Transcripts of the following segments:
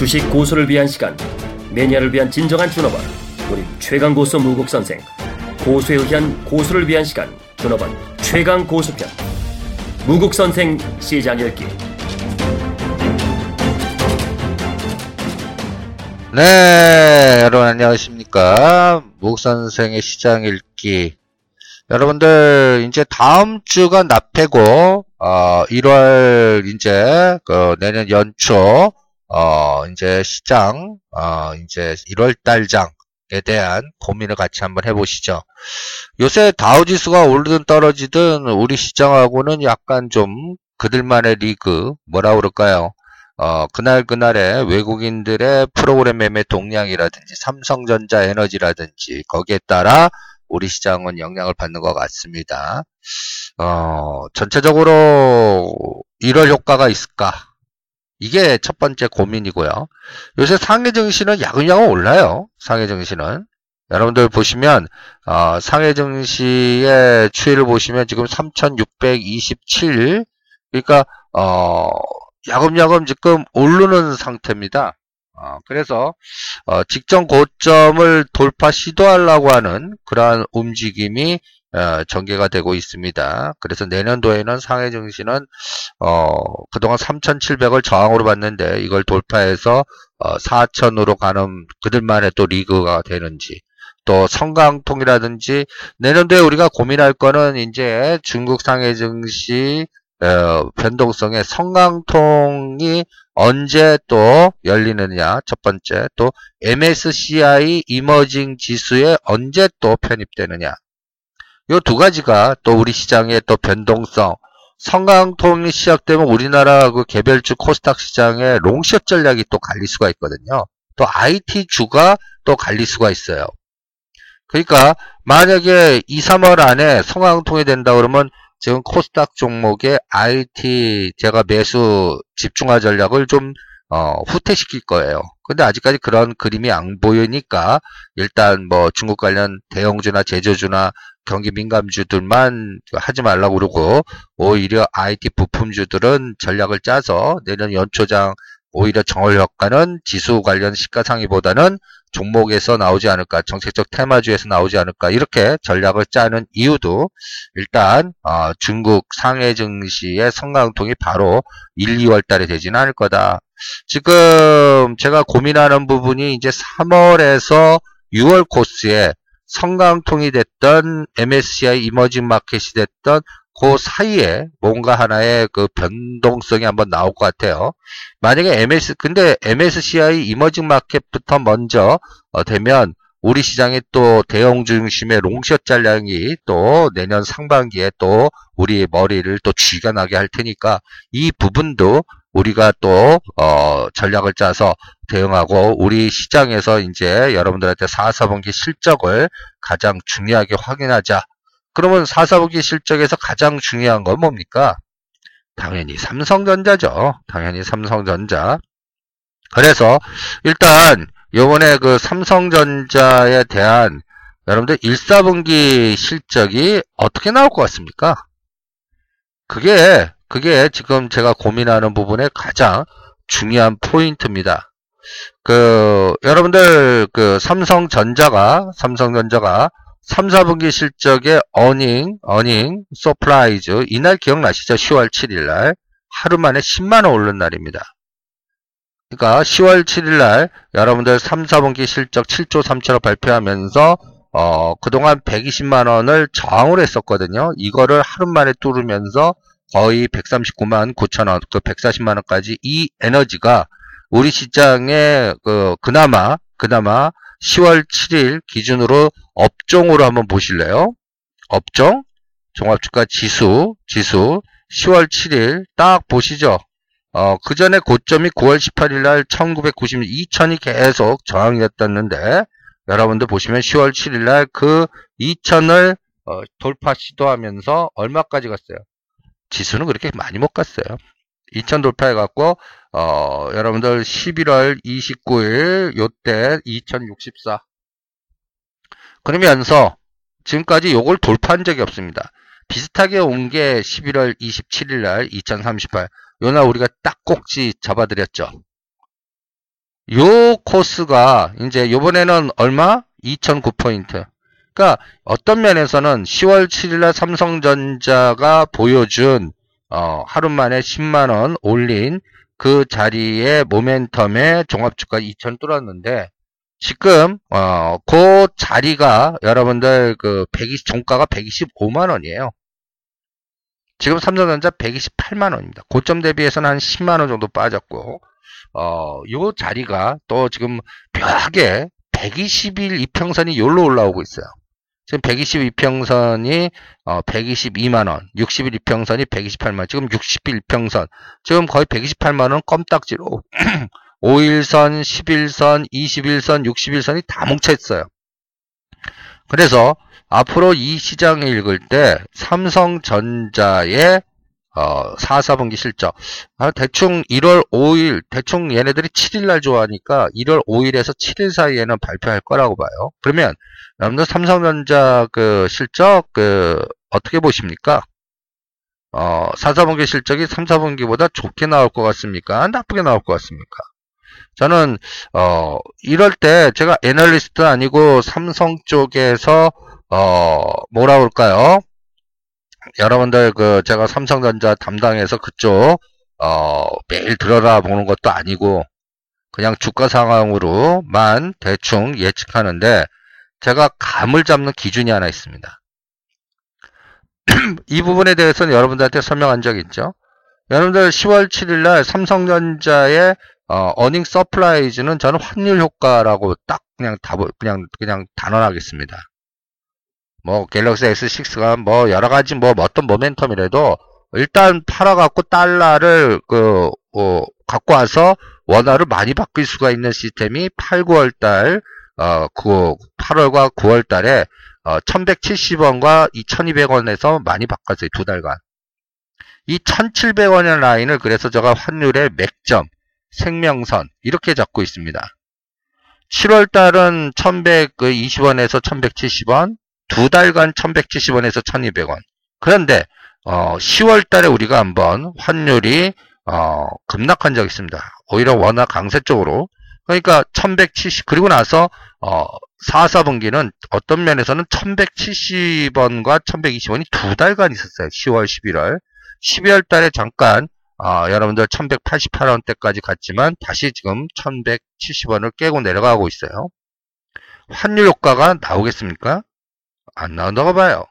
주식 고수를 위한 시간, 매니아를 위한 진정한 준업원, 우리 최강 고수 무국 선생, 고수에 의한 고수를 위한 시간, 준업원 최강 고수편, 무국 선생 시장 열기. 네, 여러분 안녕하십니까. 무국 선생의 시장 읽기. 여러분들, 이제 다음 주가 납해고, 어, 1월, 이제, 그, 내년 연초, 어, 이제 시장, 어, 이제 1월 달장에 대한 고민을 같이 한번 해보시죠. 요새 다우지수가 오르든 떨어지든 우리 시장하고는 약간 좀 그들만의 리그, 뭐라 그럴까요? 어, 그날 그날의 외국인들의 프로그램 매매 동량이라든지 삼성전자 에너지라든지 거기에 따라 우리 시장은 영향을 받는 것 같습니다. 어, 전체적으로 1월 효과가 있을까? 이게 첫 번째 고민이고요. 요새 상해 증시는 야금야금 올라요. 상해 증시는. 여러분들 보시면 어, 상해 증시의 추이를 보시면 지금 3,627 그러니까 어, 야금야금 지금 오르는 상태입니다. 어, 그래서 어, 직전 고점을 돌파 시도하려고 하는 그러한 움직임이 어, 전개가 되고 있습니다. 그래서 내년도에는 상해 증시는 어, 그동안 3,700을 저항으로 봤는데 이걸 돌파해서 어, 4,000으로 가는 그들만의 또 리그가 되는지 또 성강통이라든지 내년도에 우리가 고민할 거는 이제 중국 상해 증시 어, 변동성의 성강통이 언제 또 열리느냐. 첫 번째 또 MSCI 이머징 지수에 언제 또 편입되느냐. 이두 가지가 또 우리 시장의 또 변동성 성강통이 시작되면 우리나라 그 개별주 코스닥 시장의 롱숏 전략이 또 갈릴 수가 있거든요 또 IT 주가 또 갈릴 수가 있어요 그러니까 만약에 2, 3월 안에 성강통이 된다 그러면 지금 코스닥 종목의 IT 제가 매수 집중화 전략을 좀 어, 후퇴시킬 거예요. 근데 아직까지 그런 그림이 안 보이니까 일단 뭐 중국 관련 대형주나 제조주나 경기 민감주들만 하지 말라고 그러고 오히려 IT 부품주들은 전략을 짜서 내년 연초장 오히려 정월 효과는 지수 관련 시가상위보다는 종목에서 나오지 않을까, 정책적 테마주에서 나오지 않을까 이렇게 전략을 짜는 이유도 일단 어, 중국 상해 증시의 성강통이 바로 1, 2월 달에 되지는 않을 거다. 지금 제가 고민하는 부분이 이제 3월에서 6월 코스에 성강통이 됐던 MSCI 이머징 마켓이 됐던 그 사이에 뭔가 하나의 그 변동성이 한번 나올 것 같아요. 만약에 MS, 근데 MSCI 이머징 마켓부터 먼저 어, 되면 우리 시장의 또 대형 중심의 롱숏 잔량이 또 내년 상반기에 또 우리 머리를 또 쥐가 나게 할 테니까 이 부분도 우리가 또 어, 전략을 짜서 대응하고 우리 시장에서 이제 여러분들한테 4, 4분기 실적을 가장 중요하게 확인하자 그러면 4, 4분기 실적에서 가장 중요한 건 뭡니까? 당연히 삼성전자죠. 당연히 삼성전자. 그래서 일단 요번에 그 삼성전자에 대한 여러분들 1, 4분기 실적이 어떻게 나올 것 같습니까? 그게 그게 지금 제가 고민하는 부분의 가장 중요한 포인트입니다. 그 여러분들 그 삼성전자가 삼성전자가 3, 4분기 실적의 earning, earning, surprise 이날 기억나시죠? 10월 7일 날 하루 만에 10만 원 오른 날입니다. 그러니까 10월 7일 날 여러분들 3, 4분기 실적 7조 3천억 발표하면서 어, 그동안 120만 원을 저항을 했었거든요. 이거를 하루 만에 뚫으면서 거의 139만 9천 원, 그 140만 원까지 이 에너지가 우리 시장에 그 그나마 그나마 10월 7일 기준으로 업종으로 한번 보실래요? 업종, 종합주가 지수, 지수, 10월 7일 딱 보시죠. 어, 그 전에 고점이 9월 18일 날 1990, 2000이 계속 저항이었었는데, 여러분들 보시면 10월 7일 날 그 2000을 어, 돌파 시도하면서 얼마까지 갔어요? 지수는 그렇게 많이 못 갔어요. 2000 돌파해갖고 어, 여러분들 11월 29일 요때 2064 그러면서 지금까지 요걸 돌파한 적이 없습니다. 비슷하게 온 게 11월 27일 날 2038. 요날 우리가 딱 꼭지 잡아드렸죠. 요 코스가 이제 요번에는 얼마? 2009포인트. 그러니까 어떤 면에서는 10월 7일날 삼성전자가 보여준 어, 하루 만에 10만 원 올린 그 자리에 모멘텀에 종합주가 2천 뚫었는데 지금 어, 그 자리가 여러분들 그 120, 종가가 125만 원이에요. 지금 삼성전자 128만 원입니다. 고점 대비해서는 한 10만 원 정도 빠졌고 어, 요 자리가 또 지금 묘하게 120일 이평선이 요로 올라오고 있어요. 지금 122평선이 어, 122만원, 60일 이평선이 128만원, 지금 60일 이평선, 지금 거의 128만원 껌딱지로 5일선, 11선, 21선, 61선이 다 뭉쳐있어요. 그래서 앞으로 이 시장을 읽을 때 삼성전자의 어, 4, 4분기 실적. 아, 대충 1월 5일, 대충 얘네들이 7일날 좋아하니까 1월 5일에서 7일 사이에는 발표할 거라고 봐요. 그러면 여러분들 삼성전자 그 실적 그 어떻게 보십니까? 어, 4, 4분기 실적이 3, 4분기보다 좋게 나올 것 같습니까? 나쁘게 나올 것 같습니까? 저는 어 이럴 때 제가 애널리스트 아니고 삼성 쪽에서 어 뭐라 그럴까요? 여러분들 그 제가 삼성전자 담당해서 그쪽 어 매일 들어라 보는 것도 아니고 그냥 주가 상황으로만 대충 예측하는데 제가 감을 잡는 기준이 하나 있습니다. 이 부분에 대해서는 여러분들한테 설명한 적 있죠. 여러분들 10월 7일 날 삼성전자의 어, 어닝 서플라이즈는 저는 환율 효과라고 딱 그냥 답 그냥 그냥 단언하겠습니다. 뭐 갤럭시 S6가 뭐 여러 가지 뭐 어떤 모멘텀이라도 일단 팔아갖고 달러를 그 어, 갖고 와서 원화를 많이 바뀔 수가 있는 시스템이 8, 9월 달, 어, 그 8월과 9월 달에 어, 1170원과 2200원에서 많이 바꿨어요. 두 달간. 이 1700원의 라인을 그래서 제가 환율의 맥점, 생명선 이렇게 잡고 있습니다. 7월 달은 1120원에서 1170원, 두 달간 1170원에서 1200원. 그런데 어, 10월 달에 우리가 한번 환율이 어, 급락한 적이 있습니다. 오히려 원화 강세 쪽으로. 그러니까 1170 그리고 나서 어, 4, 4분기는 어떤 면에서는 1170원과 1120원이 두 달간 있었어요. 10월, 11월. 12월 달에 잠깐 어, 여러분들 1188원대까지 갔지만 다시 지금 1170원을 깨고 내려가고 있어요. 환율 효과가 나오겠습니까? 안 나온다고 봐요.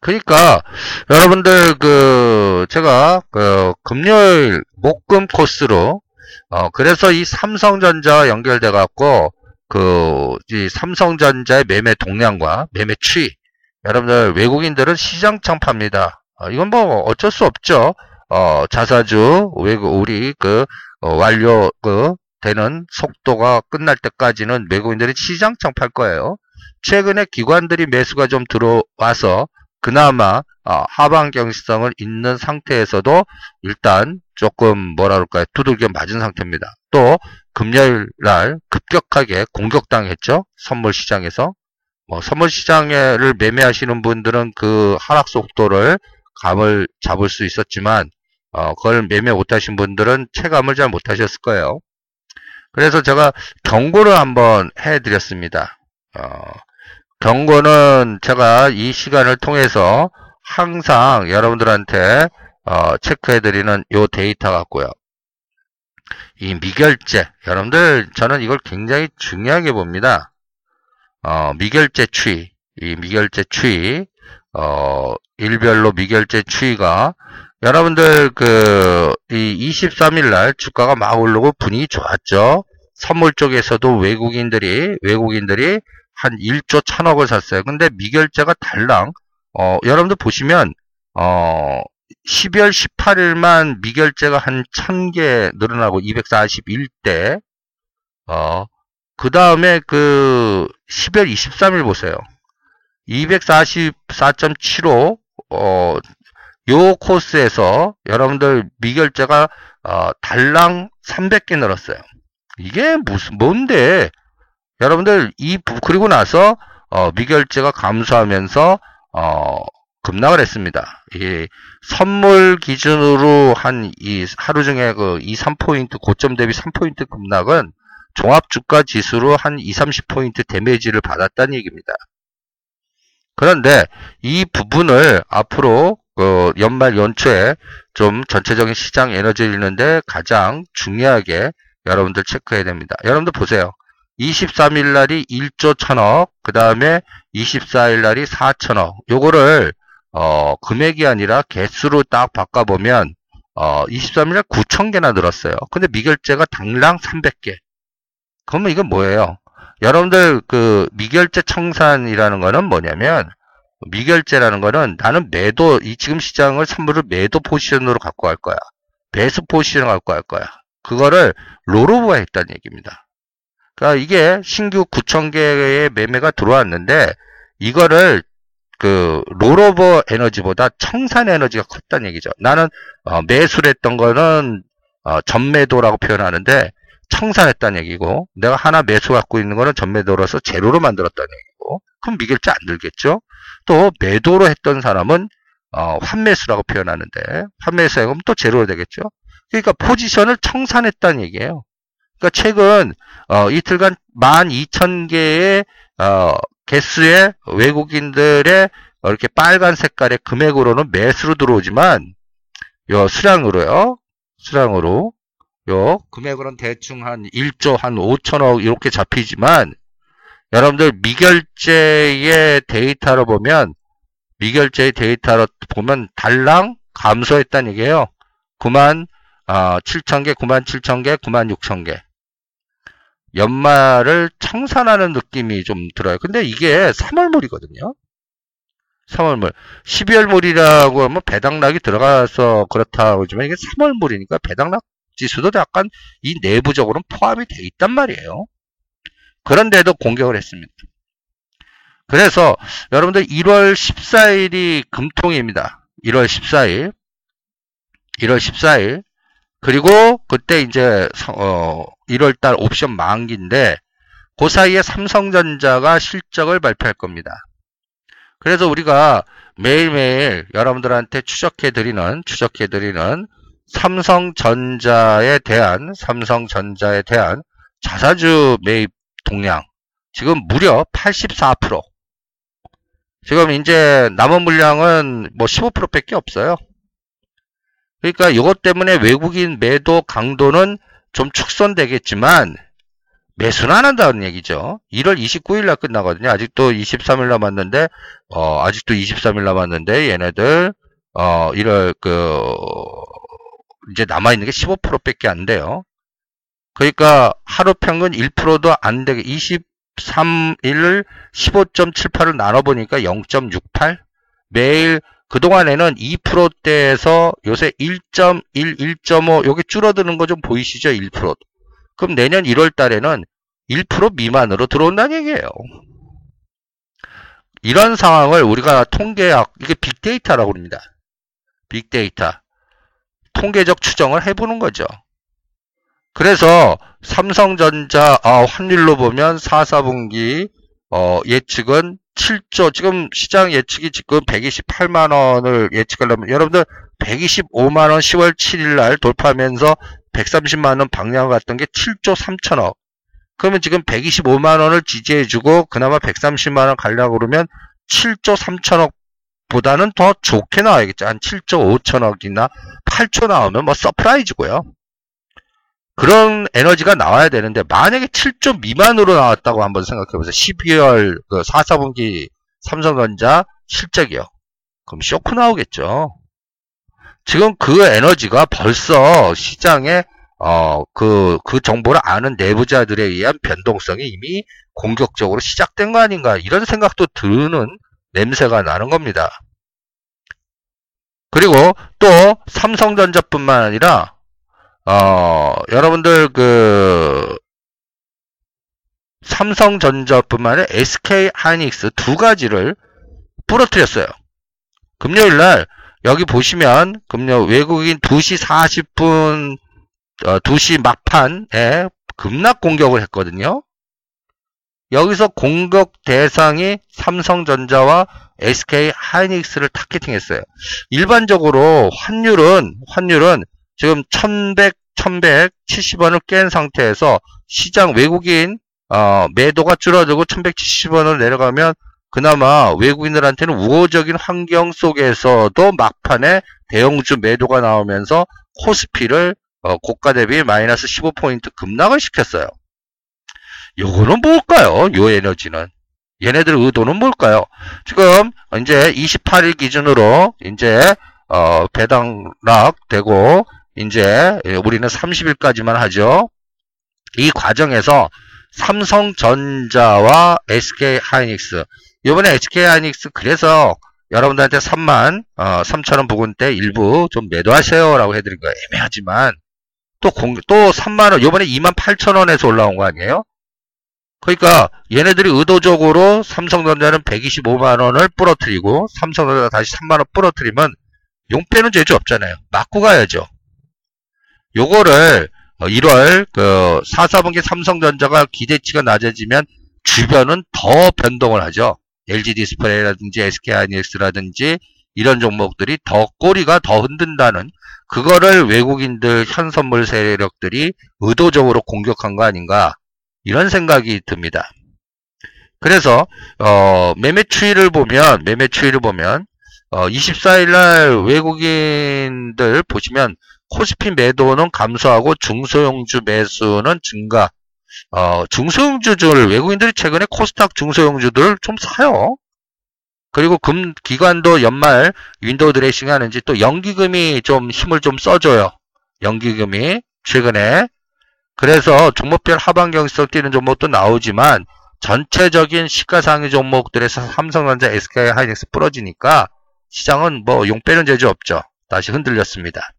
그러니까 여러분들 그 제가 그 금요일 목금 코스로 어 그래서 이 삼성전자 연결돼 갖고 그 이 삼성전자의 매매 동량과 매매 추이 여러분들 외국인들은 시장 창파입니다. 어, 이건 뭐 어쩔 수 없죠. 어 자사주 외국 우리 그 어, 완료 그 되는 속도가 끝날 때까지는 외국인들이 시장 창파할 거예요. 최근에 기관들이 매수가 좀 들어와서 그나마 어, 하방 경시성을 있는 상태에서도 일단 조금 뭐라 그럴까요 두들겨 맞은 상태입니다. 또 금요일 날 급격하게 공격당했죠. 선물 시장에서 뭐 선물 시장을 매매하시는 분들은 그 하락 속도를 감을 잡을 수 있었지만 어, 그걸 매매 못하신 분들은 체감을 잘 못하셨을 거예요. 그래서 제가 경고를 한번 해드렸습니다. 어, 경고는 제가 이 시간을 통해서 항상 여러분들한테 어, 체크해드리는 요 데이터 같고요. 이 미결제 여러분들 저는 이걸 굉장히 중요하게 봅니다. 어, 미결제 추이 이 미결제 추이 어, 일별로 미결제 추이가 여러분들 그 이 23일 날 주가가 막 오르고 분위기 좋았죠. 선물 쪽에서도 외국인들이 외국인들이 한 1조 1000억을 샀어요. 근데 미결제가 달랑 어, 여러분들 보시면 어, 12월 18일만 미결제가 한 1000개 늘어나고 241대 어, 그 다음에 그 12월 23일 보세요. 244.75 어, 요 코스에서 여러분들 미결제가 어, 달랑 300개 늘었어요. 이게 무슨 뭔데 여러분들 이 그리고 나서 어, 미결제가 감소하면서 어, 급락을 했습니다. 이 선물 기준으로 한 이 하루 중에 그 2, 3포인트 고점 대비 3포인트 급락은 종합 주가 지수로 한 2, 30포인트 데미지를 받았다는 얘기입니다. 그런데 이 부분을 앞으로 그 연말 연초에 좀 전체적인 시장 에너지를 잃는데 가장 중요하게 여러분들 체크해야 됩니다. 여러분들 보세요. 23일 날이 1조 1000억, 그 다음에 24일 날이 4천억. 요거를 어, 금액이 아니라 개수로 딱 바꿔보면 어, 23일 날 9,000개나 늘었어요. 근데 미결제가 당랑 300개. 그러면 이건 뭐예요? 여러분들 그 미결제 청산이라는 거는 뭐냐면 미결제라는 거는 나는 매도 이 지금 시장을 선물을 매도 포지션으로 갖고 갈 거야. 매수 포지션을 갖고 갈 거야. 그거를 롤오버가 했다는 얘기입니다. 그러니까 이게 신규 9,000개의 매매가 들어왔는데 이거를 그 롤오버 에너지보다 청산 에너지가 컸다는 얘기죠. 나는 어, 매수를 했던 거는 어, 전매도라고 표현하는데 청산했다는 얘기고 내가 하나 매수 갖고 있는 거는 전매도로서 제로로 만들었다는 얘기고 그럼 미결제 안 들겠죠? 또 매도로 했던 사람은 어, 환매수라고 표현하는데 환매수에 그럼 또 제로로 되겠죠? 그러니까 포지션을 청산했다는 얘기예요. 그러니까 최근 어, 이틀간 12,000개의 어, 개수의 외국인들의 이렇게 빨간 색깔의 금액으로는 매수로 들어오지만 요 수량으로요. 수량으로 요 금액으로는 대충 한 1조 한 5천억 이렇게 잡히지만 여러분들 미결제의 데이터로 보면 미결제의 데이터로 보면 달랑 감소했다는 얘기예요. 9만 어, 7천 개, 9만 7천 개, 9만 6천 개. 연말을 청산하는 느낌이 좀 들어요. 근데 이게 3월물이거든요. 3월물. 12월물이라고 하면 배당락이 들어가서 그렇다고 하지만 이게 3월물이니까 배당락 지수도 약간 이 내부적으로는 포함이 돼 있단 말이에요. 그런데도 공격을 했습니다. 그래서 여러분들 1월 14일이 금통입니다. 1월 14일. 1월 14일. 그리고 그때 이제 어 1월달 옵션 만기인데 그 사이에 삼성전자가 실적을 발표할 겁니다. 그래서 우리가 매일매일 여러분들한테 추적해드리는 추적해드리는 삼성전자에 대한 삼성전자에 대한 자사주 매입 동량 지금 무려 84% 지금 이제 남은 물량은 뭐 15%밖에 없어요. 그러니까 이것 때문에 외국인 매도 강도는 좀 축선되겠지만 매수는 안 한다는 얘기죠. 1월 29일 날 끝나거든요. 아직도 23일 남았는데 어 아직도 23일 남았는데 얘네들 어 1월 그 이제 남아 있는 게 15%밖에 안 돼요. 그러니까 하루 평균 1%도 안 되게 23일 15.78을 나눠 보니까 0.68 매일 그동안에는 2%대에서 요새 1.1, 1.5 여기 줄어드는 거 좀 보이시죠? 1% 그럼 내년 1월 달에는 1% 미만으로 들어온다는 얘기예요. 이런 상황을 우리가 통계학, 이게 빅데이터라고 합니다. 빅데이터. 통계적 추정을 해보는 거죠. 그래서 삼성전자 아, 확률로 보면 4, 4분기 어, 예측은 7조 지금 시장 예측이 지금 128만 원을 예측하려면 여러분들 125만 원 10월 7일 날 돌파하면서 130만 원 방향을 갔던 게 7조 3천억. 그러면 지금 125만 원을 지지해주고 그나마 130만 원 가려고 그러면 7조 3천억 보다는 더 좋게 나와야겠죠. 한 7조 5천억이나 8조 나오면 뭐 surprise고요. 그런 에너지가 나와야 되는데 만약에 7조 미만으로 나왔다고 한번 생각해 보세요. 12월 그 4, 4분기 삼성전자 실적이요. 그럼 쇼크 나오겠죠. 지금 그 에너지가 벌써 시장에 어, 그, 그 정보를 아는 내부자들에 의한 변동성이 이미 공격적으로 시작된 거 아닌가, 이런 생각도 드는 냄새가 나는 겁니다. 그리고 또 삼성전자뿐만 아니라 어, 여러분들 그 삼성전자뿐만 아니라 SK 하이닉스 두 가지를 부러뜨렸어요. 금요일 날 여기 보시면 금요 외국인 2시 40분 어, 2시 막판에 급락 공격을 했거든요. 여기서 공격 대상이 삼성전자와 SK 하이닉스를 타겟팅했어요. 일반적으로 환율은 환율은 지금 1100 1170원을 깬 상태에서 시장 외국인 어, 매도가 줄어들고 1170원을 내려가면 그나마 외국인들한테는 우호적인 환경 속에서도 막판에 대형주 매도가 나오면서 코스피를 어, 고가 대비 마이너스 15포인트 급락을 시켰어요. 요거는 뭘까요? 요 에너지는. 얘네들 의도는 뭘까요? 지금 이제 28일 기준으로 이제 어, 배당락 되고 이제 우리는 30일까지만 하죠. 이 과정에서 삼성전자와 SK하이닉스 이번에 SK하이닉스 그래서 여러분들한테 3만 어, 3천원 부근대 일부 좀 매도하세요 라고 해드린 거예요. 애매하지만 또, 공, 또 3만원 요번에 2만 8천원에서 올라온 거 아니에요? 그러니까 얘네들이 의도적으로 삼성전자는 125만원을 부러뜨리고 삼성전자가 다시 3만원 부러뜨리면 용빼는 재주 없잖아요. 맞고 가야죠. 요거를 1월 어, 그 4, 4분기 삼성전자가 기대치가 낮아지면 주변은 더 변동을 하죠. LG 디스플레이라든지 SK 하이닉스라든지 이런 종목들이 더 꼬리가 더 흔든다는 그거를 외국인들 현 선물 세력들이 의도적으로 공격한 거 아닌가 이런 생각이 듭니다. 그래서 어, 매매 추이를 보면 매매 추이를 보면 어, 24일 날 외국인들 보시면 코스피 매도는 감소하고 중소형주 매수는 증가. 어, 중소형주들 외국인들이 최근에 코스닥 중소형주들 좀 사요. 그리고 금 기관도 연말 window dressing 하는지 또 연기금이 좀 힘을 좀 써줘요. 연기금이 최근에 그래서 종목별 하방경직성 뛰는 종목도 나오지만 전체적인 시가상위 종목들에서 삼성전자, SK 하이닉스 부러지니까 시장은 뭐 용 빼는 재주 없죠. 다시 흔들렸습니다.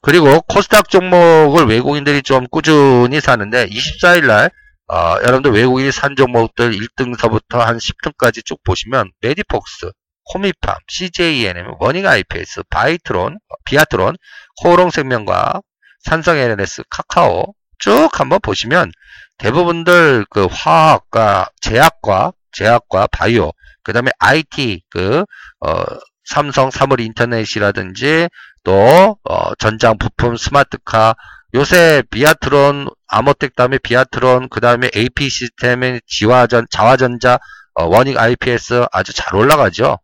그리고 코스닥 종목을 외국인들이 좀 꾸준히 사는데 24일날 어, 여러분들 외국인이 산 종목들 1등서부터 한 10등까지 쭉 보시면 메디톡스, 코미팜, CJ E&M, 원익 IPS, 바이트론, 비아트론, 코오롱생명과 산성 L&S, 카카오 쭉 한번 보시면 대부분들 그 화학과 제약과 제약과 바이오 그 다음에 IT 그 어, 삼성 사물 인터넷이라든지 또 어, 전장 부품 smart car 요새 비아트론 아모텍 다음에 비아트론 그 다음에 AP 시스템의 지화전 자화전자 어, 원익 IPS 아주 잘 올라가죠.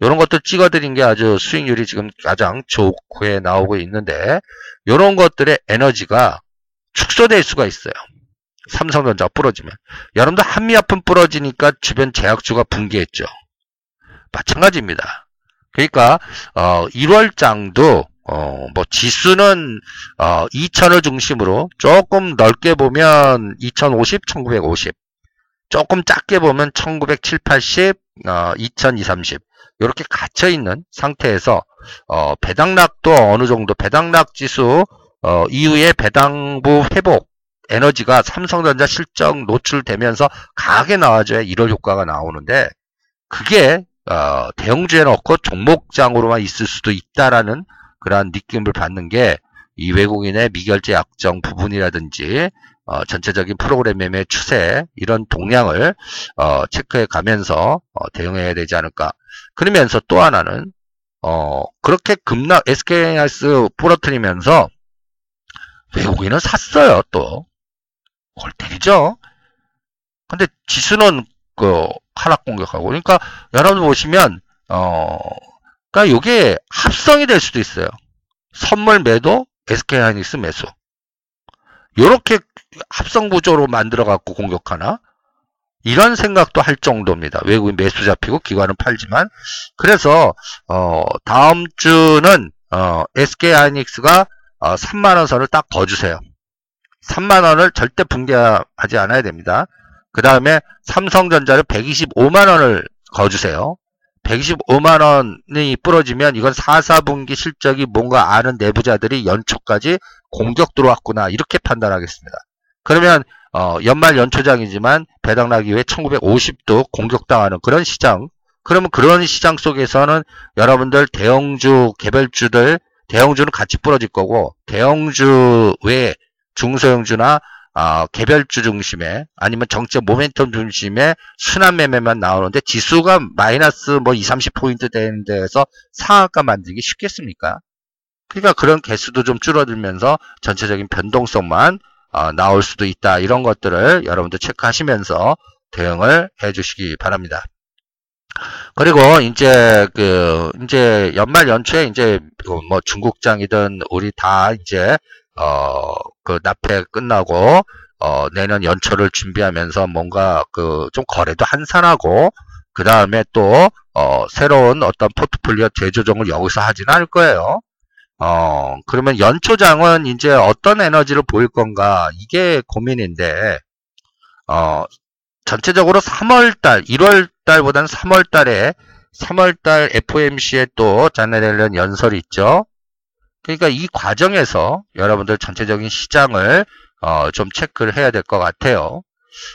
이런 것도 찍어드린 게 아주 수익률이 지금 가장 좋게 나오고 있는데 이런 것들의 에너지가 축소될 수가 있어요. 삼성전자 부러지면 여러분들 한미아품 부러지니까 주변 제약주가 붕괴했죠. 마찬가지입니다. 그러니까 어, 1월장도 어, 뭐 지수는 어, 2000을 중심으로 조금 넓게 보면 2050, 1950 조금 작게 보면 1970, 80, 어, 2230 30 이렇게 갇혀 있는 상태에서 어, 배당락도 어느 정도 배당락 지수 어, 이후에 배당부 회복 에너지가 삼성전자 실적 노출되면서 강하게 나와줘야 1월 효과가 나오는데 그게 어, 대형주에 넣고 종목장으로만 있을 수도 있다라는 그러한 느낌을 받는 게 이 외국인의 미결제 약정 부분이라든지 어, 전체적인 프로그램 매매 추세 이런 동향을 어, 체크해 가면서 어, 대응해야 되지 않을까. 그러면서 또 하나는 어, 그렇게 급락 SK하이스 부러뜨리면서 외국인은 샀어요 또 골 때리죠. 근데 지수는 그 하락 공격하고 그러니까 여러분 보시면 어 그러니까 이게 합성이 될 수도 있어요. 선물 매도 SK 하이닉스 매수. 이렇게 합성 구조로 만들어 갖고 공격하나? 이런 생각도 할 정도입니다. 외국인 매수 잡히고 기관은 팔지만 그래서 어 다음 주는 어 SK 하이닉스가 어 3만 원 선을 딱 거주세요. 3만 원을 절대 붕괴하지 않아야 됩니다. 그 다음에 삼성전자를 125만 원을 거주세요. 125만 원이 부러지면 이건 4, 4분기 실적이 뭔가 아는 내부자들이 연초까지 공격 들어왔구나 이렇게 판단하겠습니다. 그러면 어, 연말 연초장이지만 배당락 이후에 1950도 공격당하는 그런 시장 그러면 그런 시장 속에서는 여러분들 대형주 개별주들 대형주는 같이 부러질 거고 대형주 외에 중소형주나 어, 개별주 중심에 아니면 정책 모멘텀 중심에 순환 매매만 나오는데 지수가 마이너스 뭐 2, 30포인트 되는 데에서 상한가 만들기 쉽겠습니까? 그러니까 그런 개수도 좀 줄어들면서 전체적인 변동성만 어, 나올 수도 있다. 이런 것들을 여러분들 체크하시면서 대응을 해 주시기 바랍니다. 그리고 이제 그 이제 연말 연초에 이제 뭐 중국장이든 우리 다 이제 어 그 납해 끝나고 어 내년 연초를 준비하면서 뭔가 그 좀 거래도 한산하고 그 다음에 또 어 새로운 어떤 포트폴리오 재조정을 여기서 하지는 않을 거예요. 어 그러면 연초장은 이제 어떤 에너지를 보일 건가 이게 고민인데 어 전체적으로 3월달, 1월달보다는 3월달에 3월달 FOMC에 또 자네렐런 연설이 있죠. 그러니까 이 과정에서 여러분들 전체적인 시장을 어, 좀 체크를 해야 될 것 같아요.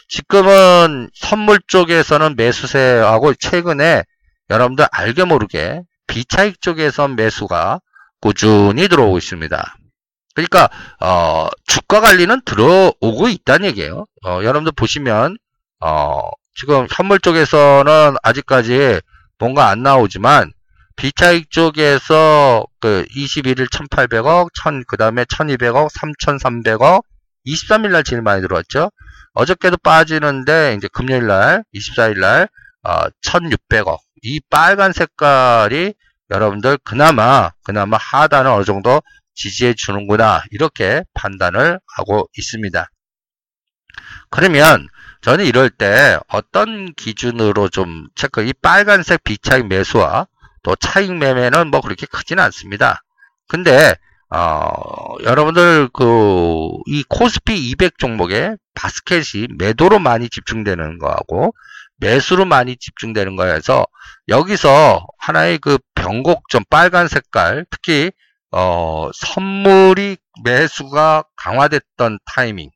지금은 선물 쪽에서는 매수세하고 최근에 여러분들 알게 모르게 비차익 쪽에서 매수가 꾸준히 들어오고 있습니다. 그러니까 어, 주가 관리는 들어오고 있다는 얘기예요. 어, 여러분들 보시면 어, 지금 현물 쪽에서는 아직까지 뭔가 안 나오지만 비차익 쪽에서 그 21일 1800억, 1000, 그 다음에 1200억, 3300억, 23일 날 제일 많이 들어왔죠. 어저께도 빠지는데 이제 금요일 날, 24일 날 어, 1600억. 이 빨간 색깔이 여러분들 그나마 그나마 하단을 어느 정도 지지해 주는구나 이렇게 판단을 하고 있습니다. 그러면 저는 이럴 때 어떤 기준으로 좀 체크, 이 빨간색 비차익 매수와 또 차익 매매는 뭐 그렇게 크지는 않습니다. 근데, 어, 여러분들 그, 이 코스피 200 종목에 바스켓이 매도로 많이 집중되는 거하고 매수로 많이 집중되는 거여서 여기서 하나의 그 변곡점 빨간 색깔, 특히, 어, 선물이 매수가 강화됐던 타이밍,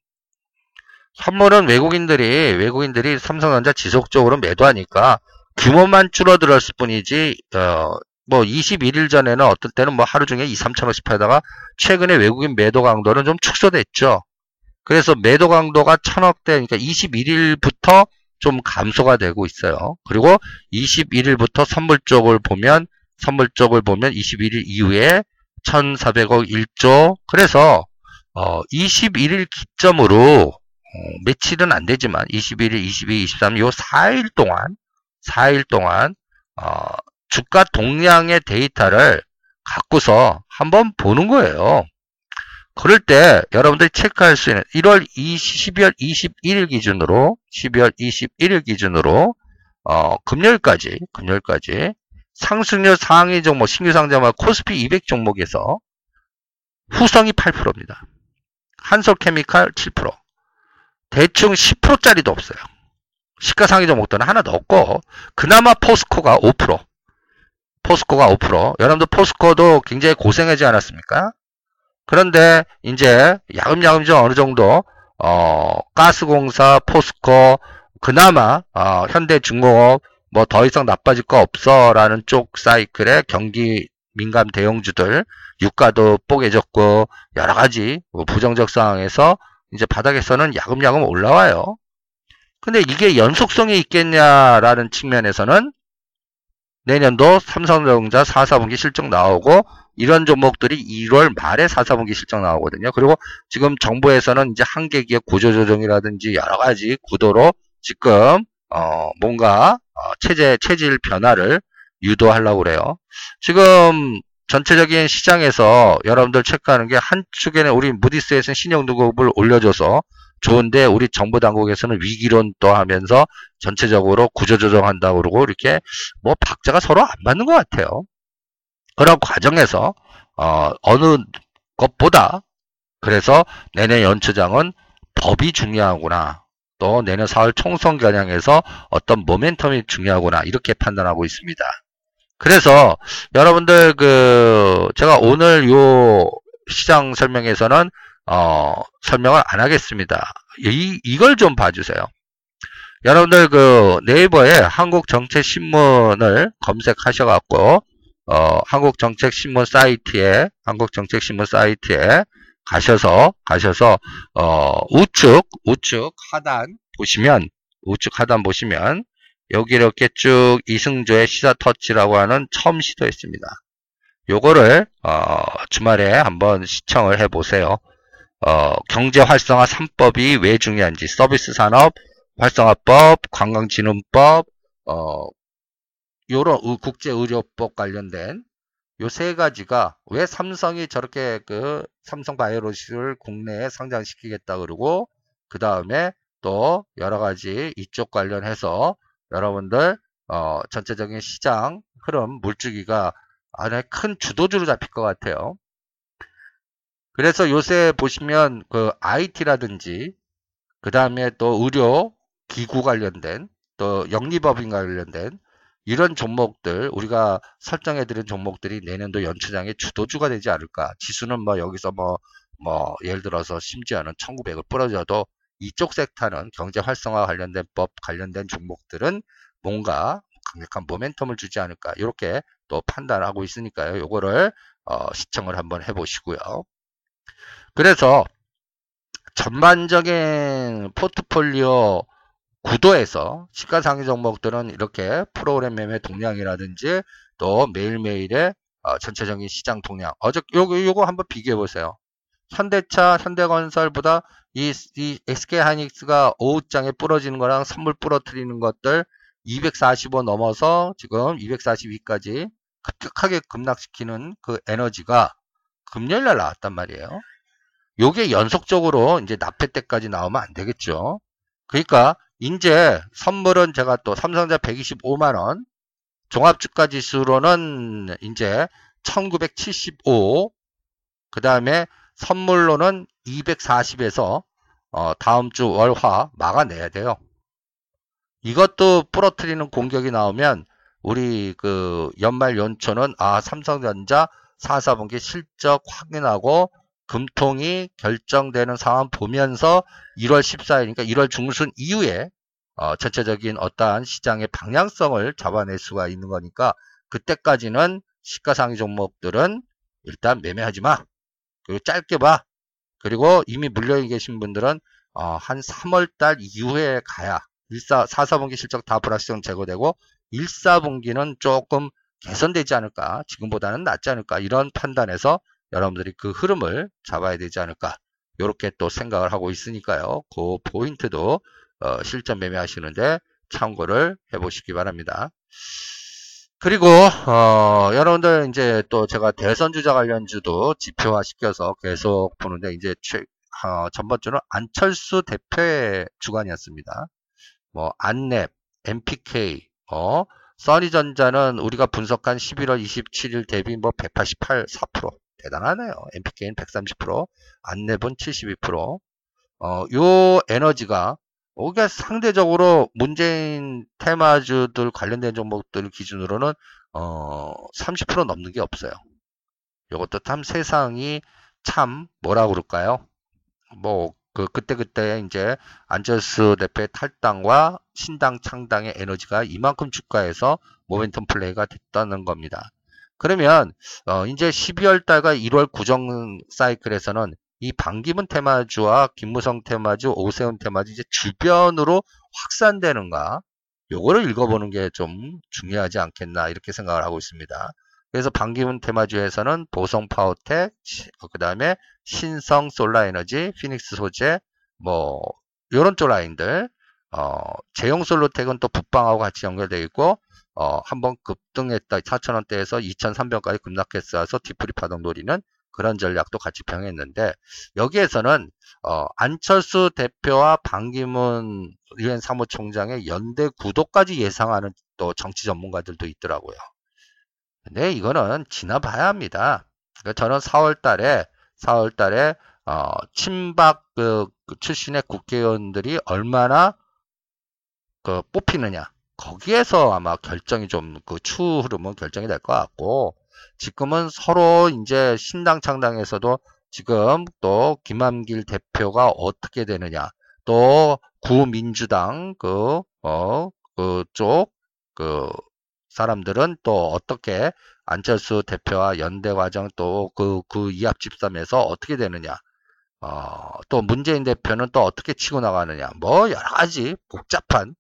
선물은 외국인들이 외국인들이 삼성전자 지속적으로 매도하니까 규모만 줄어들었을 뿐이지 어, 뭐 21일 전에는 어떤 때는 뭐 하루 중에 2, 3천원씩 팔다가 최근에 외국인 매도 강도는 좀 축소됐죠. 그래서 매도 강도가 천억대 그러니까 21일부터 좀 감소가 되고 있어요. 그리고 21일부터 선물 쪽을 보면 선물 쪽을 보면 21일 이후에 1,400억 1조 그래서 어 21일 기점으로 어, 며칠은 안 되지만 21일, 22, 23, 요 4일 동안 4일 동안 어, 주가 동량의 데이터를 갖고서 한번 보는 거예요. 그럴 때 여러분들이 체크할 수 있는 1월 20, 12월 21일 기준으로 12월 21일 기준으로 어, 금요일까지 금요일까지 상승률 상위 종목 신규 상장만 코스피 200 종목에서 후성이 8%입니다. 한솔케미칼 7%, 대충 10%짜리도 없어요. 시가상위 종목들은 하나도 없고 그나마 포스코가 5% 포스코가 5% 여러분들 포스코도 굉장히 고생하지 않았습니까? 그런데 이제 야금야금 좀 어느 정도 어, 가스공사, 포스코, 그나마 어, 현대중공업 뭐 더 이상 나빠질 거 없어라는 쪽 사이클의 경기 민감 대형주들 유가도 뽀개졌고 여러 가지 뭐 부정적 상황에서 이제 바닥에서는 야금야금 올라와요. 근데 이게 연속성이 있겠냐라는 측면에서는 내년도 삼성전자 4, 4분기 실적 나오고 이런 종목들이 1월 말에 4, 4분기 실적 나오거든요. 그리고 지금 정부에서는 이제 한계기업 구조조정이라든지 여러 가지 구도로 지금 어 뭔가 어 체제 체질 변화를 유도하려고 그래요. 지금 전체적인 시장에서 여러분들 체크하는 게 한쪽에는 우리 무디스에서는 신용등급을 올려줘서 좋은데 우리 정부 당국에서는 위기론 또 하면서 전체적으로 구조조정한다고 그러고 이렇게 뭐 박자가 서로 안 맞는 것 같아요. 그런 과정에서 어, 어느 것보다 그래서 내년 연초장은 법이 중요하구나. 또 내년 4월 총선 겨냥해서 어떤 모멘텀이 중요하구나 이렇게 판단하고 있습니다. 그래서 여러분들 그 제가 오늘 요 시장 설명에서는 어 설명을 안 하겠습니다. 이 이걸 좀 봐주세요. 여러분들 그 네이버에 한국정책신문을 검색하셔갖고 어 한국정책신문 사이트에 한국정책신문 사이트에 가셔서 가셔서 어 우측 우측 하단 보시면 우측 하단 보시면 여기 이렇게 쭉 이승조의 시사 터치라고 하는 처음 시도했습니다. 요거를 어, 주말에 한번 시청을 해보세요. 어, 경제 활성화 3법이 왜 중요한지 서비스 산업 활성화법, 관광진흥법, 어, 요런 국제 의료법 관련된 요 세 가지가 왜 삼성이 저렇게 그 삼성 바이오로직을 국내에 상장시키겠다 그러고 그 다음에 또 여러 가지 이쪽 관련해서 여러분들 어, 전체적인 시장 흐름 물주기가 안에 큰 주도주로 잡힐 것 같아요. 그래서 요새 보시면 그 IT라든지 그 다음에 또 의료 기구 관련된 또 영리법인 관련된 이런 종목들 우리가 설정해 드린 종목들이 내년도 연초장의 주도주가 되지 않을까 지수는 뭐 여기서 뭐뭐 뭐 예를 들어서 심지어는 1900을 부러져도 이쪽 섹터는 경제 활성화 관련된 법 관련된 종목들은 뭔가 강력한 모멘텀을 주지 않을까 이렇게 또 판단하고 있으니까요. 요거를 어, 시청을 한번 해보시고요. 그래서 전반적인 포트폴리오 구도에서 시가상위 종목들은 이렇게 프로그램 매매 동량이라든지 또 매일매일의 어, 전체적인 시장 동량 어저 요거 요거 한번 비교해 보세요. 현대차, 현대건설보다 이, 이 SK하이닉스가 오후장에 부러지는 거랑 선물 부러뜨리는 것들 245 넘어서 지금 242까지 급격하게 급락시키는 그 에너지가 금요일 날 나왔단 말이에요. 요게 연속적으로 이제 납회 때까지 나오면 안 되겠죠. 그러니까 이제 선물은 제가 또 삼성자 125만 원 종합주가 지수로는 이제 1975 그 다음에 선물로는 240에서 어, 다음 주 월화 막아내야 돼요. 이것도 부러뜨리는 공격이 나오면 우리 그 연말 연초는 아 삼성전자 4, 4분기 실적 확인하고 금통이 결정되는 상황 보면서 1월 14일이니까 1월 중순 이후에 어, 전체적인 어떠한 시장의 방향성을 잡아낼 수가 있는 거니까 그때까지는 시가상위 종목들은 일단 매매하지 마. 그리고 짧게 봐. 그리고 이미 물려 계신 분들은 어, 한 3월달 이후에 가야 1사, 4, 4분기 실적 다 불확실성 제거되고 1, 4분기는 조금 개선되지 않을까 지금보다는 낫지 않을까 이런 판단에서 여러분들이 그 흐름을 잡아야 되지 않을까 이렇게 또 생각을 하고 있으니까요 그 포인트도 어, 실전 매매하시는데 참고를 해 보시기 바랍니다 그리고 어, 여러분들 이제 또 제가 대선 주자 관련주도 지표화 시켜서 계속 보는데 이제 최, 어, 전번 주는 안철수 대표의 주간이었습니다. 뭐 안랩, MPK, 어, 써니전자는 우리가 분석한 11월 27일 대비 뭐 188, 4% 대단하네요. MPK는 130%, 안랩은 72%. 어, 요 에너지가 이게 상대적으로 문재인 테마주들 관련된 종목들 기준으로는 어, 30% 넘는 게 없어요. 이것도 참 세상이 참 뭐라 그럴까요? 뭐 그 그때그때 이제 안철수 대표의 탈당과 신당 창당의 에너지가 이만큼 주가에서 모멘텀 플레이가 됐다는 겁니다. 그러면 어 이제 12월 달과 1월 구정 사이클에서는 이 반기문 테마주와 김무성 테마주, 오세훈 테마주 이제 주변으로 확산되는가? 요거를 읽어보는 게 좀 중요하지 않겠나 이렇게 생각을 하고 있습니다. 그래서 반기문 테마주에서는 보성 파워텍, 그 다음에 신성 솔라에너지, 피닉스 소재, 뭐 요런 쪽 라인들, 어, 제용 솔로텍은 또 북방하고 같이 연결되어 있고, 어, 한번 급등했다 4천원대에서 2,300원까지 급락했어서 뒤풀이 파동 노리는 그런 전략도 같이 병했는데 여기에서는 어, 안철수 대표와 반기문 유엔 사무총장의 연대 구도까지 예상하는 또 정치 전문가들도 있더라고요. 근데 이거는 지나봐야 합니다. 그러니까 저는 4월 달에 4월 달에 어, 친박 그, 그 출신의 국회의원들이 얼마나 그 뽑히느냐 거기에서 아마 결정이 좀 그 추후 흐름은 결정이 될 것 같고 지금은 서로 이제 신당 창당에서도 지금 또 김한길 대표가 어떻게 되느냐 또 구민주당 그 어 그쪽 그 사람들은 또 어떻게 안철수 대표와 연대 과정 또 그 그 이합 집산에서 어떻게 되느냐 어, 또 문재인 대표는 또 어떻게 치고 나가느냐 뭐 여러 가지 복잡한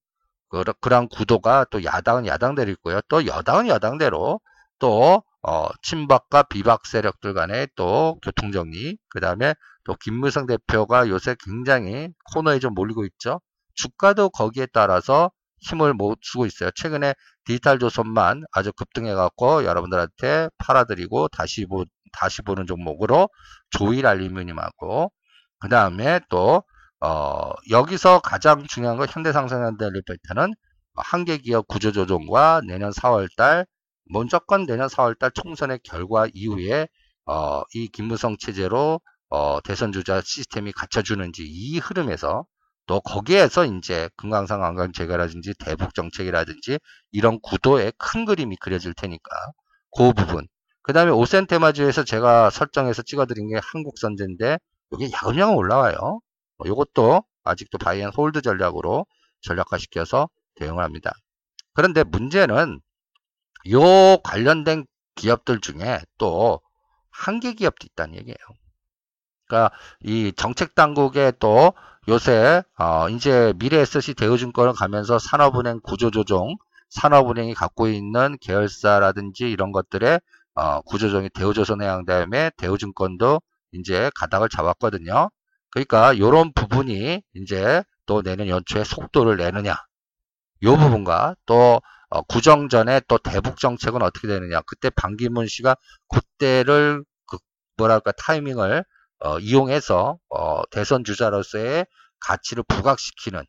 그런 구도가 또 야당은 야당대로 있고요 또 여당은 여당대로 또 어, 친박과 비박 세력들 간의 또 교통정리, 그 다음에 또 김무성 대표가 요새 굉장히 코너에 좀 몰리고 있죠. 주가도 거기에 따라서 힘을 못 쓰고 있어요. 최근에 디지털 조선만 아주 급등해갖고 여러분들한테 팔아드리고 다시 보, 다시 보는 종목으로 조일 알루미늄하고 그 다음에 또 어, 여기서 가장 중요한 건 현대상생현대리페이터는 한계기업 구조조정과 내년 4월달 무조건 내년 4월달 총선의 결과 이후에 어, 이 김무성 체제로 어, 대선 주자 시스템이 갖춰주는지 이 흐름에서 또 거기에서 이제 금강산 관광 재개라든지 대북 정책이라든지 이런 구도의 큰 그림이 그려질 테니까 그 부분. 그 다음에 오센 테마주에서 제가 설정해서 찍어드린 게 한국 선제인데 이게 야금야금 올라와요. 이것도 뭐 아직도 buy and hold 전략으로 전략화시켜서 대응을 합니다. 그런데 문제는 요 관련된 기업들 중에 또 한계 기업도 있다는 얘기예요. 그러니까 이 정책 당국에 또 요새 어 이제 미래에셋이 대우증권을 가면서 산업은행 구조조정, 산업은행이 갖고 있는 계열사라든지 이런 것들의 어 구조조정이 대우조선해양 다음에 대우증권도 이제 가닥을 잡았거든요. 그러니까 이런 부분이 이제 또 내년 연초에 속도를 내느냐, 요 부분과 또 어, 구정 전에 또 대북 정책은 어떻게 되느냐. 그때 반기문 씨가 그때를 그 뭐랄까 타이밍을 어, 이용해서 어, 대선 주자로서의 가치를 부각시키는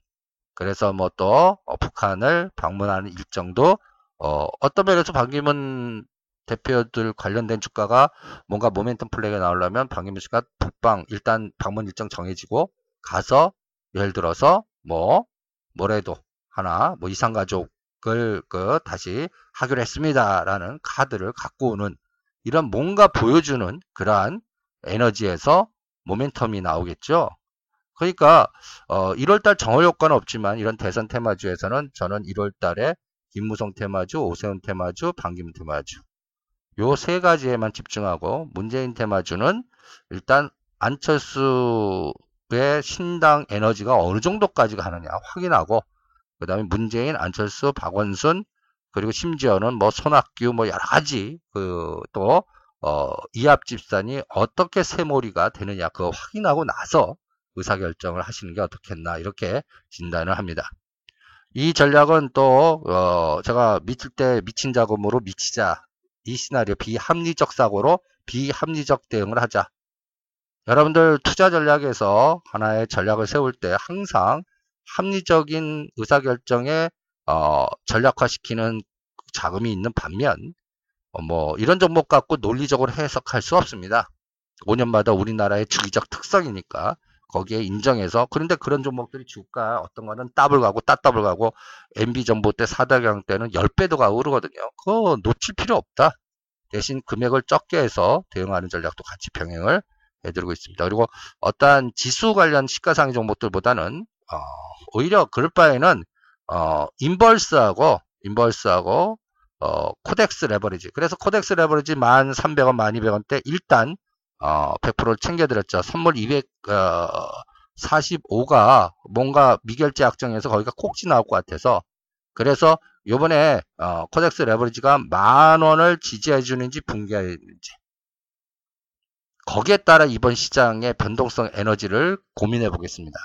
그래서 뭐또 어, 북한을 방문하는 일정도 어, 어떤 면에서 반기문 대표들 관련된 주가가 뭔가 모멘텀 플레이가 나오려면 방기문 씨가 북방 일단 방문 일정 정해지고 가서 예를 들어서 뭐 뭐래도 하나 뭐 이상가족을 그 다시 하기로 했습니다라는 카드를 갖고 오는 이런 뭔가 보여주는 그러한 에너지에서 모멘텀이 나오겠죠. 그러니까 어 1월달 정월 효과는 없지만 이런 대선 테마주에서는 저는 1월달에 김무성 테마주, 오세훈 테마주, 방김 테마주 요 세 가지에만 집중하고 문재인 테마주는 일단 안철수의 신당 에너지가 어느 정도까지 가느냐 확인하고 그 다음에 문재인, 안철수, 박원순 그리고 심지어는 뭐 손학규 뭐 여러 가지 그또 어, 이합 집산이 어떻게 세몰이가 되느냐 그거 확인하고 나서 의사결정을 하시는 게 어떻겠나 이렇게 진단을 합니다. 이 전략은 또 어, 제가 미칠 때 미친 자금으로 미치자 이 시나리오 비합리적 사고로 비합리적 대응을 하자. 여러분들 투자 전략에서 하나의 전략을 세울 때 항상 합리적인 의사결정에 어, 전략화시키는 자금이 있는 반면 어, 뭐 이런 종목 갖고 논리적으로 해석할 수 없습니다. 5년마다 우리나라의 주기적 특성이니까 거기에 인정해서 그런데 그런 종목들이 주가 어떤 거는 더블 가고 따더블 가고 MB 정부 때 사대강 때는 10배도 가고 그러거든요. 그거 놓칠 필요 없다. 대신 금액을 적게 해서 대응하는 전략도 같이 병행을 해드리고 있습니다. 그리고 어떠한 지수 관련 시가상위 종목들보다는 어, 오히려 그럴 바에는 어, inverse하고 inverse하고 어, KODEX leverage. 그래서 KODEX leverage 1,300원, 1,200원대 일단 어, 100%를 챙겨드렸죠. 선물 245가 어, 뭔가 미결제 약정에서 거기가 꼭지 나올 것 같아서 그래서 요번에 어, KODEX leverage가 만 원을 지지해 주는지 붕괴하는지 거기에 따라 이번 시장의 변동성 에너지를 고민해 보겠습니다.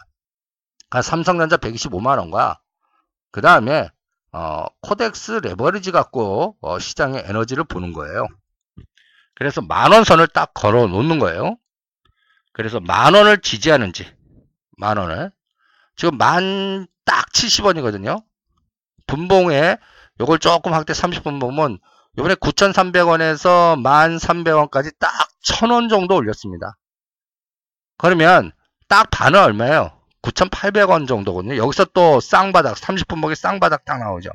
삼성전자 125만 원과 그 다음에 어, KODEX leverage 갖고 어, 시장의 에너지를 보는 거예요. 그래서 만원 선을 딱 걸어 놓는 거예요. 그래서 만 원을 지지하는지 만 원을 지금 만 딱 70원이거든요. 분봉에 요걸 조금 확대 30분 보면 요번에 9,300원에서 1,300원까지 딱 1,000원 정도 올렸습니다. 그러면 딱 반은 얼마예요? 9,800원 정도거든요. 여기서 또 쌍바닥, 30분 먹이 쌍바닥 딱 나오죠.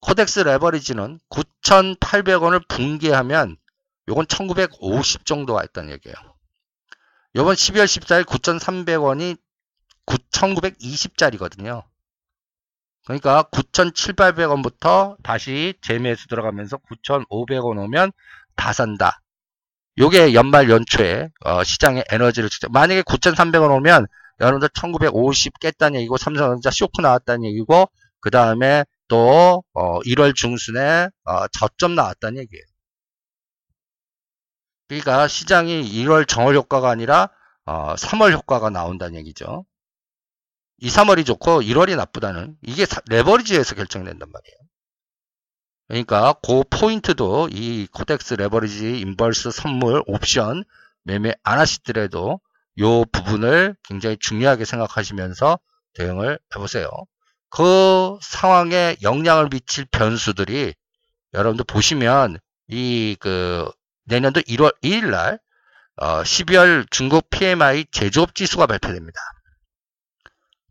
코덱스 레버리지는 9,800원을 붕괴하면 요건 1950 정도가 있다는 얘기예요. 요번 12월 14일 9,300원이 9,920짜리거든요. 그러니까 9,700원부터 다시 재매수 들어가면서 9,500원 오면 다 산다. 요게 연말 연초에 어, 시장의 에너지를 만약에 9,300원 오면 여러분들 1950 깼다는 얘기고 삼성전자 쇼크 나왔다는 얘기고 그 다음에 또 어, 1월 중순에 어, 저점 나왔다는 얘기예요. 그러니까 시장이 1월 정월 효과가 아니라 어, 3월 효과가 나온다는 얘기죠. 2, 3월이 좋고 1월이 나쁘다는 이게 leverage에서 결정된단 말이에요. 그러니까 그 포인트도 이 KODEX leverage inverse 선물 옵션 매매 안 하시더라도 요 부분을 굉장히 중요하게 생각하시면서 대응을 해보세요. 그 상황에 영향을 미칠 변수들이 여러분들 보시면 이 그 내년도 1월 1일 날 어, 12월 중국 PMI 제조업 지수가 발표됩니다.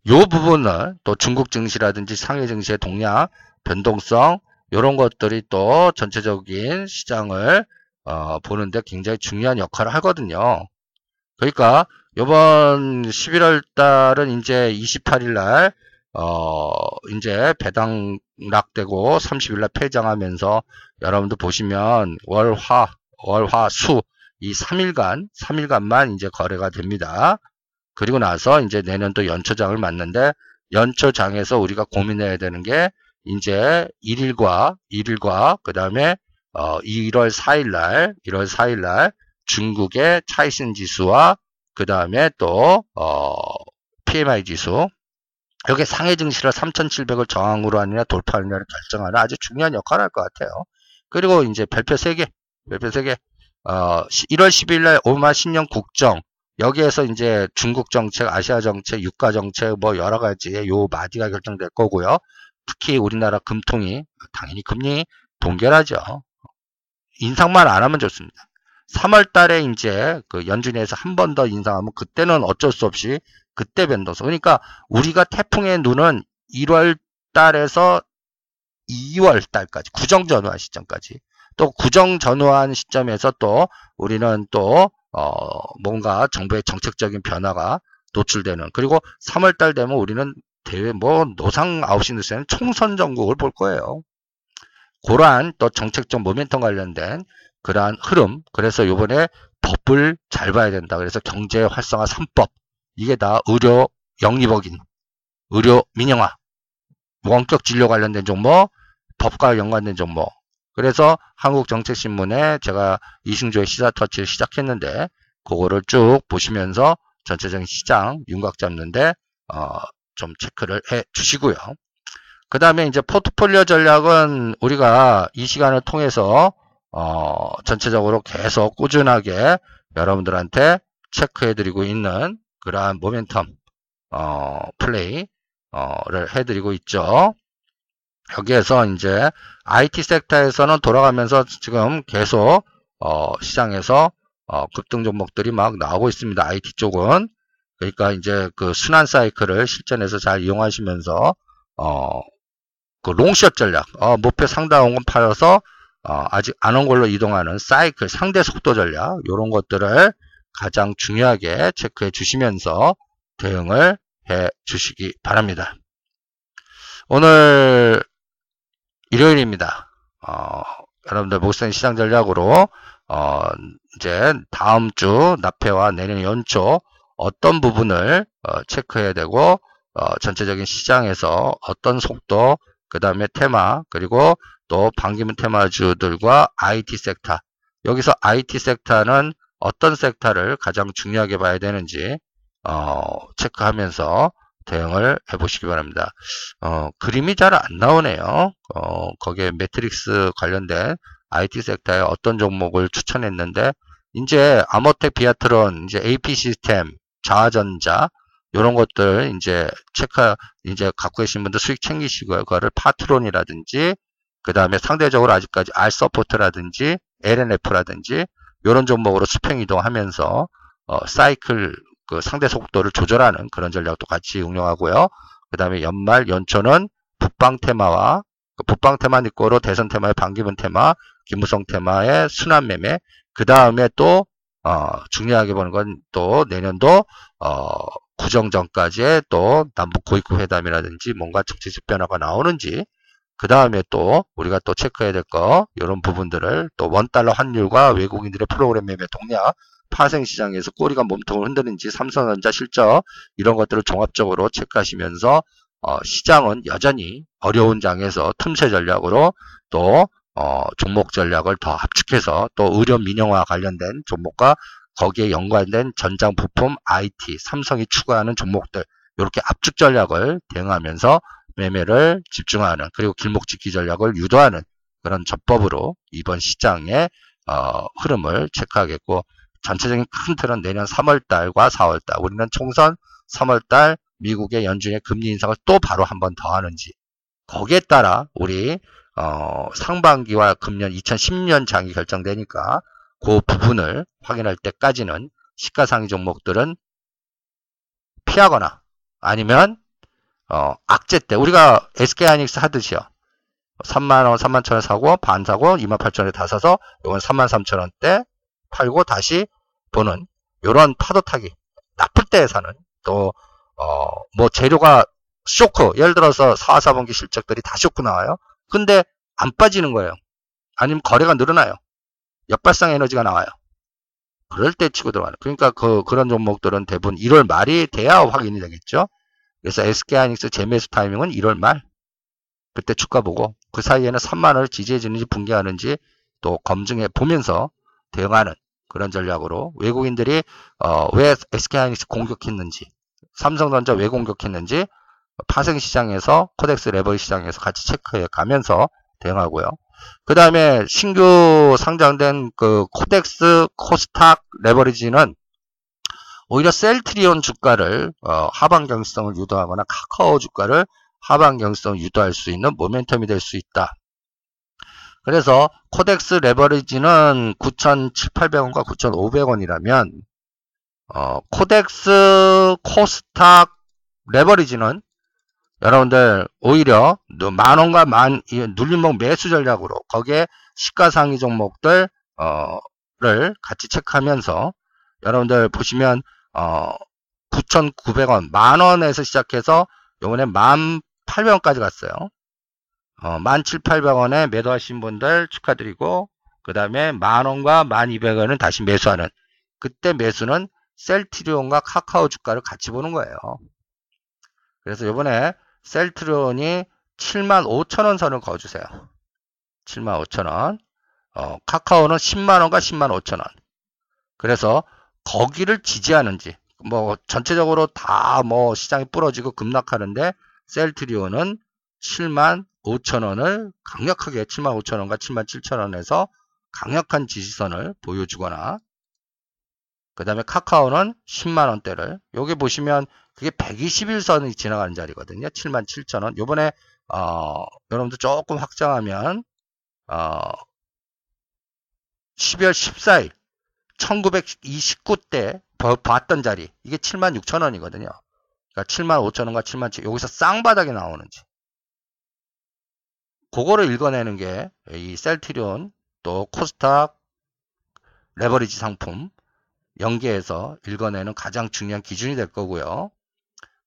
요 부분을 또 중국 증시라든지 상해 증시의 동향, 변동성 이런 것들이 또 전체적인 시장을 어, 보는데 굉장히 중요한 역할을 하거든요. 그러니까 이번 11월 달은 이제 28일 날 어, 이제 배당락되고 30일 날 폐장하면서 여러분들 보시면 월 화, 월 화, 수 이 3일간, 3일간만 이제 거래가 됩니다. 그리고 나서 이제 내년도 연초장을 맞는데 연초장에서 우리가 고민해야 되는 게 이제 1일과 1일과 그 다음에 어 1월 4일 날 1월 4일 날 중국의 차이슨 지수와 그 다음에 또 어, PMI 지수 여기 상해 증시를 3,700을 저항으로 하느냐 돌파하느냐를 결정하는 아주 중요한 역할을 할 것 같아요. 그리고 이제 별표 3개, 별표 3개. 어, 1월 10일 날 오마 신년 국정 여기에서 이제 중국 정책, 아시아 정책, 유가 정책 뭐 여러 가지 요 마디가 결정될 거고요. 특히 우리나라 금통이 당연히 금리 동결하죠. 인상만 안 하면 좋습니다. 3월 달에 이제 그 연준에서 한 번 더 인상하면 그때는 어쩔 수 없이 그때 변동성. 그러니까 우리가 태풍의 눈은 1월 달에서 2월 달까지 구정 전후한 시점까지 또 구정 전후한 시점에서 또 우리는 또 어, 뭔가 정부의 정책적인 변화가 노출되는 그리고 3월 달 되면 우리는 대회 뭐 노상 9시 뉴스에는 총선 전국을 볼 거예요. 그러한 또 정책적 모멘텀 관련된 그러한 흐름 그래서 요번에 법을 잘 봐야 된다. 그래서 경제 활성화 3법 이게 다 의료 영리법인 의료 민영화 원격 진료 관련된 정보 법과 연관된 정보 그래서 한국정책신문에 제가 이승조의 시사터치를 시작했는데 그거를 쭉 보시면서 전체적인 시장 윤곽 잡는데 어, 좀 체크를 해 주시고요. 그 다음에 이제 포트폴리오 전략은 우리가 이 시간을 통해서 어, 전체적으로 계속 꾸준하게 여러분들한테 체크해드리고 있는 그러한 모멘텀 어, 플레이를 해드리고 있죠. 여기에서 이제 IT 섹터에서는 돌아가면서 지금 계속 어, 시장에서 어, 급등 종목들이 막 나오고 있습니다. IT 쪽은 그러니까 이제 그 순환 사이클을 실전에서 잘 이용하시면서 어, 그 롱숏 전략, 어, 목표 상단원 팔아서 어, 아직 안 온 걸로 이동하는 사이클 상대 속도 전략 이런 것들을 가장 중요하게 체크해 주시면서 대응을 해 주시기 바랍니다. 오늘 일요일입니다. 어, 여러분들 목선 시장 전략으로 어, 이제 다음 주 납회와 내년 연초 어떤 부분을 어, 체크해야 되고 어, 전체적인 시장에서 어떤 속도 그 다음에 테마 그리고 또 반기문 테마주들과 IT 섹터 여기서 IT 섹터는 어떤 섹터를 가장 중요하게 봐야 되는지 어, 체크하면서 대응을 해보시기 바랍니다. 어, 그림이 잘 안 나오네요. 어, 거기에 매트릭스 관련된 IT 섹터에 어떤 종목을 추천했는데 이제 아모텍 비아트론, 이제 AP 시스템, 자화전자 이런 것들 이제 체크 이제 갖고 계신 분들 수익 챙기시고요. 그거를 파트론이라든지 그 다음에 상대적으로 아직까지 알서포트라든지 L&F라든지 이런 종목으로 수평 이동하면서 어, 사이클 그 상대 속도를 조절하는 그런 전략도 같이 운영하고요. 그 다음에 연말 연초는 북방 테마와 그 북방 테마 니꼬로 대선 테마의 반기문 테마, 김무성 테마의 순환 매매, 그 다음에 또 어, 중요하게 보는 건 또 내년도 어, 구정 전까지의 또 남북 고위급 회담이라든지 뭔가 정치적 변화가 나오는지 그 다음에 또 우리가 또 체크해야 될 거 이런 부분들을 또 원달러 환율과 외국인들의 프로그램 매매 동향 파생시장에서 꼬리가 몸통을 흔드는지 삼성전자 실적 이런 것들을 종합적으로 체크하시면서 어, 시장은 여전히 어려운 장에서 틈새 전략으로 또 어, 종목 전략을 더 합축해서 또 의료 민영화 관련된 종목과 거기에 연관된 전장 부품, IT, 삼성이 추구하는 종목들 이렇게 압축 전략을 대응하면서 매매를 집중하는 그리고 길목 지키 전략을 유도하는 그런 접법으로 이번 시장의 어, 흐름을 체크하겠고 전체적인 큰 틀은 내년 3월달과 4월달 우리는 총선 3월달 미국의 연준의 금리 인상을 또 바로 한 번 더 하는지 거기에 따라 우리 어, 상반기와 금년 2010년 장이 결정되니까 그 부분을 확인할 때까지는 시가상위 종목들은 피하거나 아니면 어, 악재 때 우리가 SK하이닉스 하듯이요. 3만원, 3만 천원 사고 반 사고 2만 8천원에 다 사서 이건 3만 3천원 대 팔고 다시 보는 이런 파도 타기 나쁠 때 사는 또 어, 뭐 재료가 쇼크 예를 들어서 4, 4분기 실적들이 다 쇼크 나와요. 근데 안 빠지는 거예요. 아니면 거래가 늘어나요. 역발상 에너지가 나와요. 그럴 때 치고 들어가는. 그러니까 그, 그런 종목들은 대부분 1월 말이 돼야 확인이 되겠죠. 그래서 SK하이닉스 재매수 타이밍은 1월 말. 그때 주가 보고 그 사이에는 3만 원을 지지해주는지 붕괴하는지 또 검증해 보면서 대응하는 그런 전략으로 외국인들이 어, 왜 SK하이닉스 공격했는지 삼성전자 왜 공격했는지 파생 시장에서 KODEX 레버리지 시장에서 같이 체크해 가면서 대응하고요. 그 다음에 신규 상장된 그 KODEX 코스닥 레버리지는 오히려 셀트리온 주가를 어, 하방 경직성을 유도하거나 카카오 주가를 하방 경직성을 유도할 수 있는 모멘텀이 될 수 있다. 그래서 KODEX 레버리지는 9,700원과 9,500원이라면 어, KODEX 코스닥 레버리지는 여러분들 오히려 만원과 만 눌림목 매수 전략으로 거기에 시가상위 종목들 어를 같이 체크하면서 여러분들 보시면 어 9,900원 만 원에서 시작해서 요번에 1,800원까지 갔어요. 어 17,800원에 매도하신 분들 축하드리고 그 다음에 만원과 1,200원은 다시 매수하는 그때 매수는 셀트리온과 카카오 주가를 같이 보는 거예요. 그래서 요번에 셀트론이 75,000원 선을 그어주세요. 75,000원. 어, 카카오는 10만원과 10만 5천원. 그래서 거기를 지지하는지, 뭐, 전체적으로 다 뭐 시장이 부러지고 급락하는데, 셀트리온은 7만 5천 원을 강력하게 7만 5천 원과 7만 7천 원에서 강력한 지지선을 보여주거나, 그 다음에 카카오는 10만 원대를, 여기 보시면 그게 121선이 지나가는 자리거든요. 77,000원. 요번에 어, 여러분들 조금 확장하면 어, 12월 14일 1929 때 봤던 자리 이게 76,000원이거든요. 그러니까 75,000원과 7 7 여기서 쌍바닥이 나오는지 그거를 읽어내는 게 이 셀트리온 또 코스닥 레버리지 상품 연계해서 읽어내는 가장 중요한 기준이 될 거고요.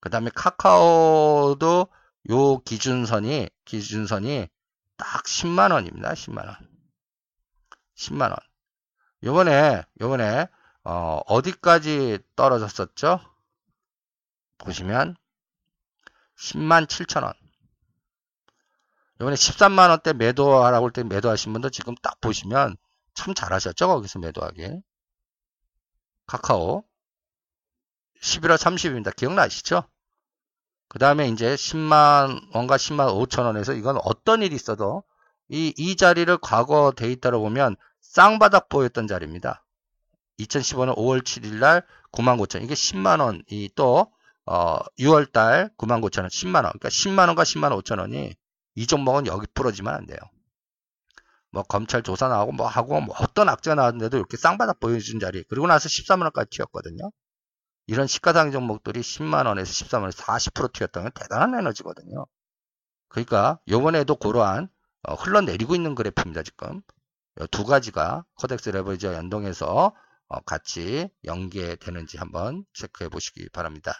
그 다음에 카카오도 요 기준선이 기준선이 딱 10만 원입니다. 10만 원. 10만 원. 요번에 요번에 어, 어디까지 떨어졌었죠? 보시면 10만 7천원. 요번에 13만원대 매도하라고 할 때 매도하신 분들 지금 딱 보시면 참 잘하셨죠? 거기서 매도하기. 카카오. 11월 30일입니다. 기억나시죠? 그 다음에 이제 10만 원과 10만 5천 원에서 이건 어떤 일이 있어도 이, 이 자리를 과거 데이터로 보면 쌍바닥 보였던 자리입니다. 2015년 5월 7일 날 9만 9천 이게 10만 원이 또 어, 6월 달 9만 9천 원 10만 원 그러니까 10만 원과 10만 5천 원이 이 종목은 여기 부러지면 안 돼요. 뭐 검찰 조사 나오고 뭐 하고 뭐 어떤 악재가 나왔는데도 이렇게 쌍바닥 보여준 자리 그리고 나서 13만 원까지 튀었거든요. 이런 시가상위 종목들이 10만 원에서 13만원에서 40% 튀었다는 대단한 에너지거든요. 그러니까 요번에도 그러한 어, 흘러내리고 있는 그래프입니다. 지금 두 가지가 KODEX 레버리지와 연동해서 어, 같이 연계되는지 한번 체크해 보시기 바랍니다.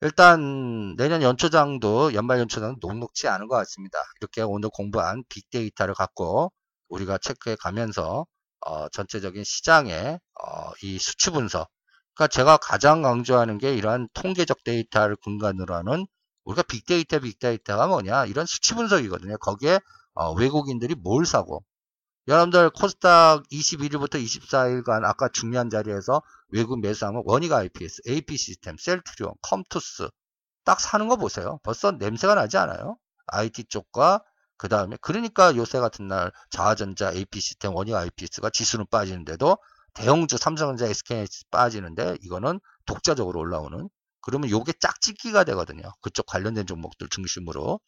일단 내년 연초장도 연말 연초장도 녹록지 않은 것 같습니다. 이렇게 오늘 공부한 빅데이터를 갖고 우리가 체크해 가면서 어, 전체적인 시장의 어, 이 수치 분석 그러니까 제가 가장 강조하는 게 이러한 통계적 데이터를 근간으로 하는 우리가 빅데이터, 빅데이터가 뭐냐 이런 수치 분석이거든요. 거기에 어, 외국인들이 뭘 사고 여러분들 코스닥 21일부터 24일간 아까 중요한 자리에서 외국 매수하면 원익 IPS, AP 시스템, 셀트리온, 컴투스 딱 사는 거 보세요. 벌써 냄새가 나지 않아요? IT 쪽과 그 다음에 그러니까 요새 같은 날 자화전자, AP 시스템, 원익 IPS가 지수는 빠지는데도 대형주 삼성전자, SKH 빠지는데 이거는 독자적으로 올라오는 그러면 요게 짝짓기가 되거든요. 그쪽 관련된 종목들 중심으로.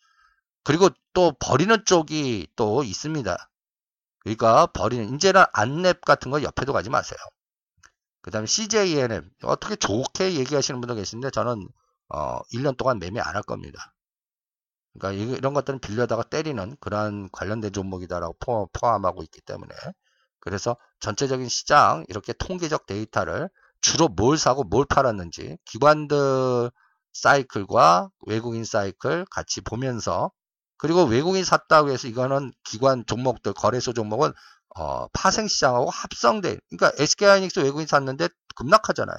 그리고 또 버리는 쪽이 또 있습니다. 그러니까 버리는 이제는 안랩 같은 거 옆에도 가지 마세요. 그 다음에 CJNM 어떻게 좋게 얘기하시는 분도 계신데 저는 어 1년 동안 매매 안 할 겁니다. 그러니까 이런 것들은 빌려다가 때리는 그러한 관련된 종목이다라고 포함하고 있기 때문에 그래서 전체적인 시장 이렇게 통계적 데이터를 주로 뭘 사고 뭘 팔았는지 기관들 사이클과 외국인 사이클 같이 보면서 그리고 외국인 샀다고 해서 이거는 기관 종목들 거래소 종목은 어, 파생시장하고 합성돼 그러니까 SK하이닉스 외국인 샀는데 급락하잖아요.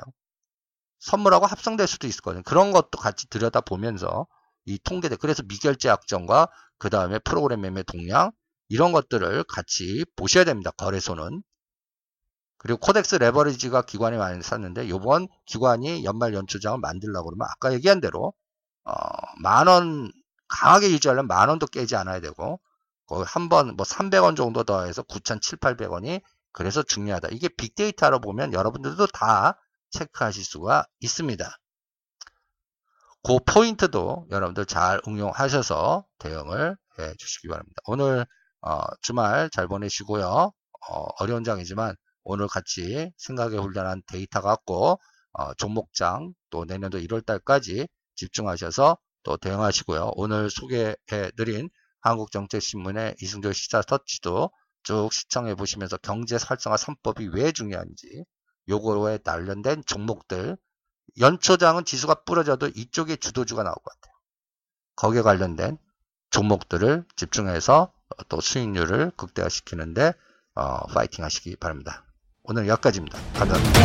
선물하고 합성될 수도 있거든요. 그런 것도 같이 들여다보면서 이 통계대 그래서 미결제 약정과 그 다음에 프로그램 매매 동향 이런 것들을 같이 보셔야 됩니다. 거래소는 그리고 코덱스 레버리지가 기관이 많이 샀는데 요번 기관이 연말 연초장을 만들려고 그러면 아까 얘기한 대로 어, 만원 강하게 유지하려면 만 원도 깨지 않아야 되고 거의 한 번 뭐 300원 정도 더 해서 9,700원이 그래서 중요하다. 이게 빅데이터로 보면 여러분들도 다 체크하실 수가 있습니다. 그 포인트도 여러분들 잘 응용하셔서 대응을 해 주시기 바랍니다. 오늘 어, 주말 잘 보내시고요. 어, 려운 장이지만 오늘 같이 생각에 훈련한 데이터 갖고 어, 종목장 또 내년도 1월달까지 집중하셔서 또 대응하시고요. 오늘 소개해드린 한국정책신문의 이승조 시사 터치도 쭉 시청해 보시면서 경제 활성화 3법이 왜 중요한지 요거에 관련된 종목들 연초장은 지수가 부러져도 이쪽에 주도주가 나올 것 같아요. 거기에 관련된 종목들을 집중해서 또 수익률을 극대화시키는데 어, 파이팅 하시기 바랍니다. 오늘 여기까지입니다. 감사합니다.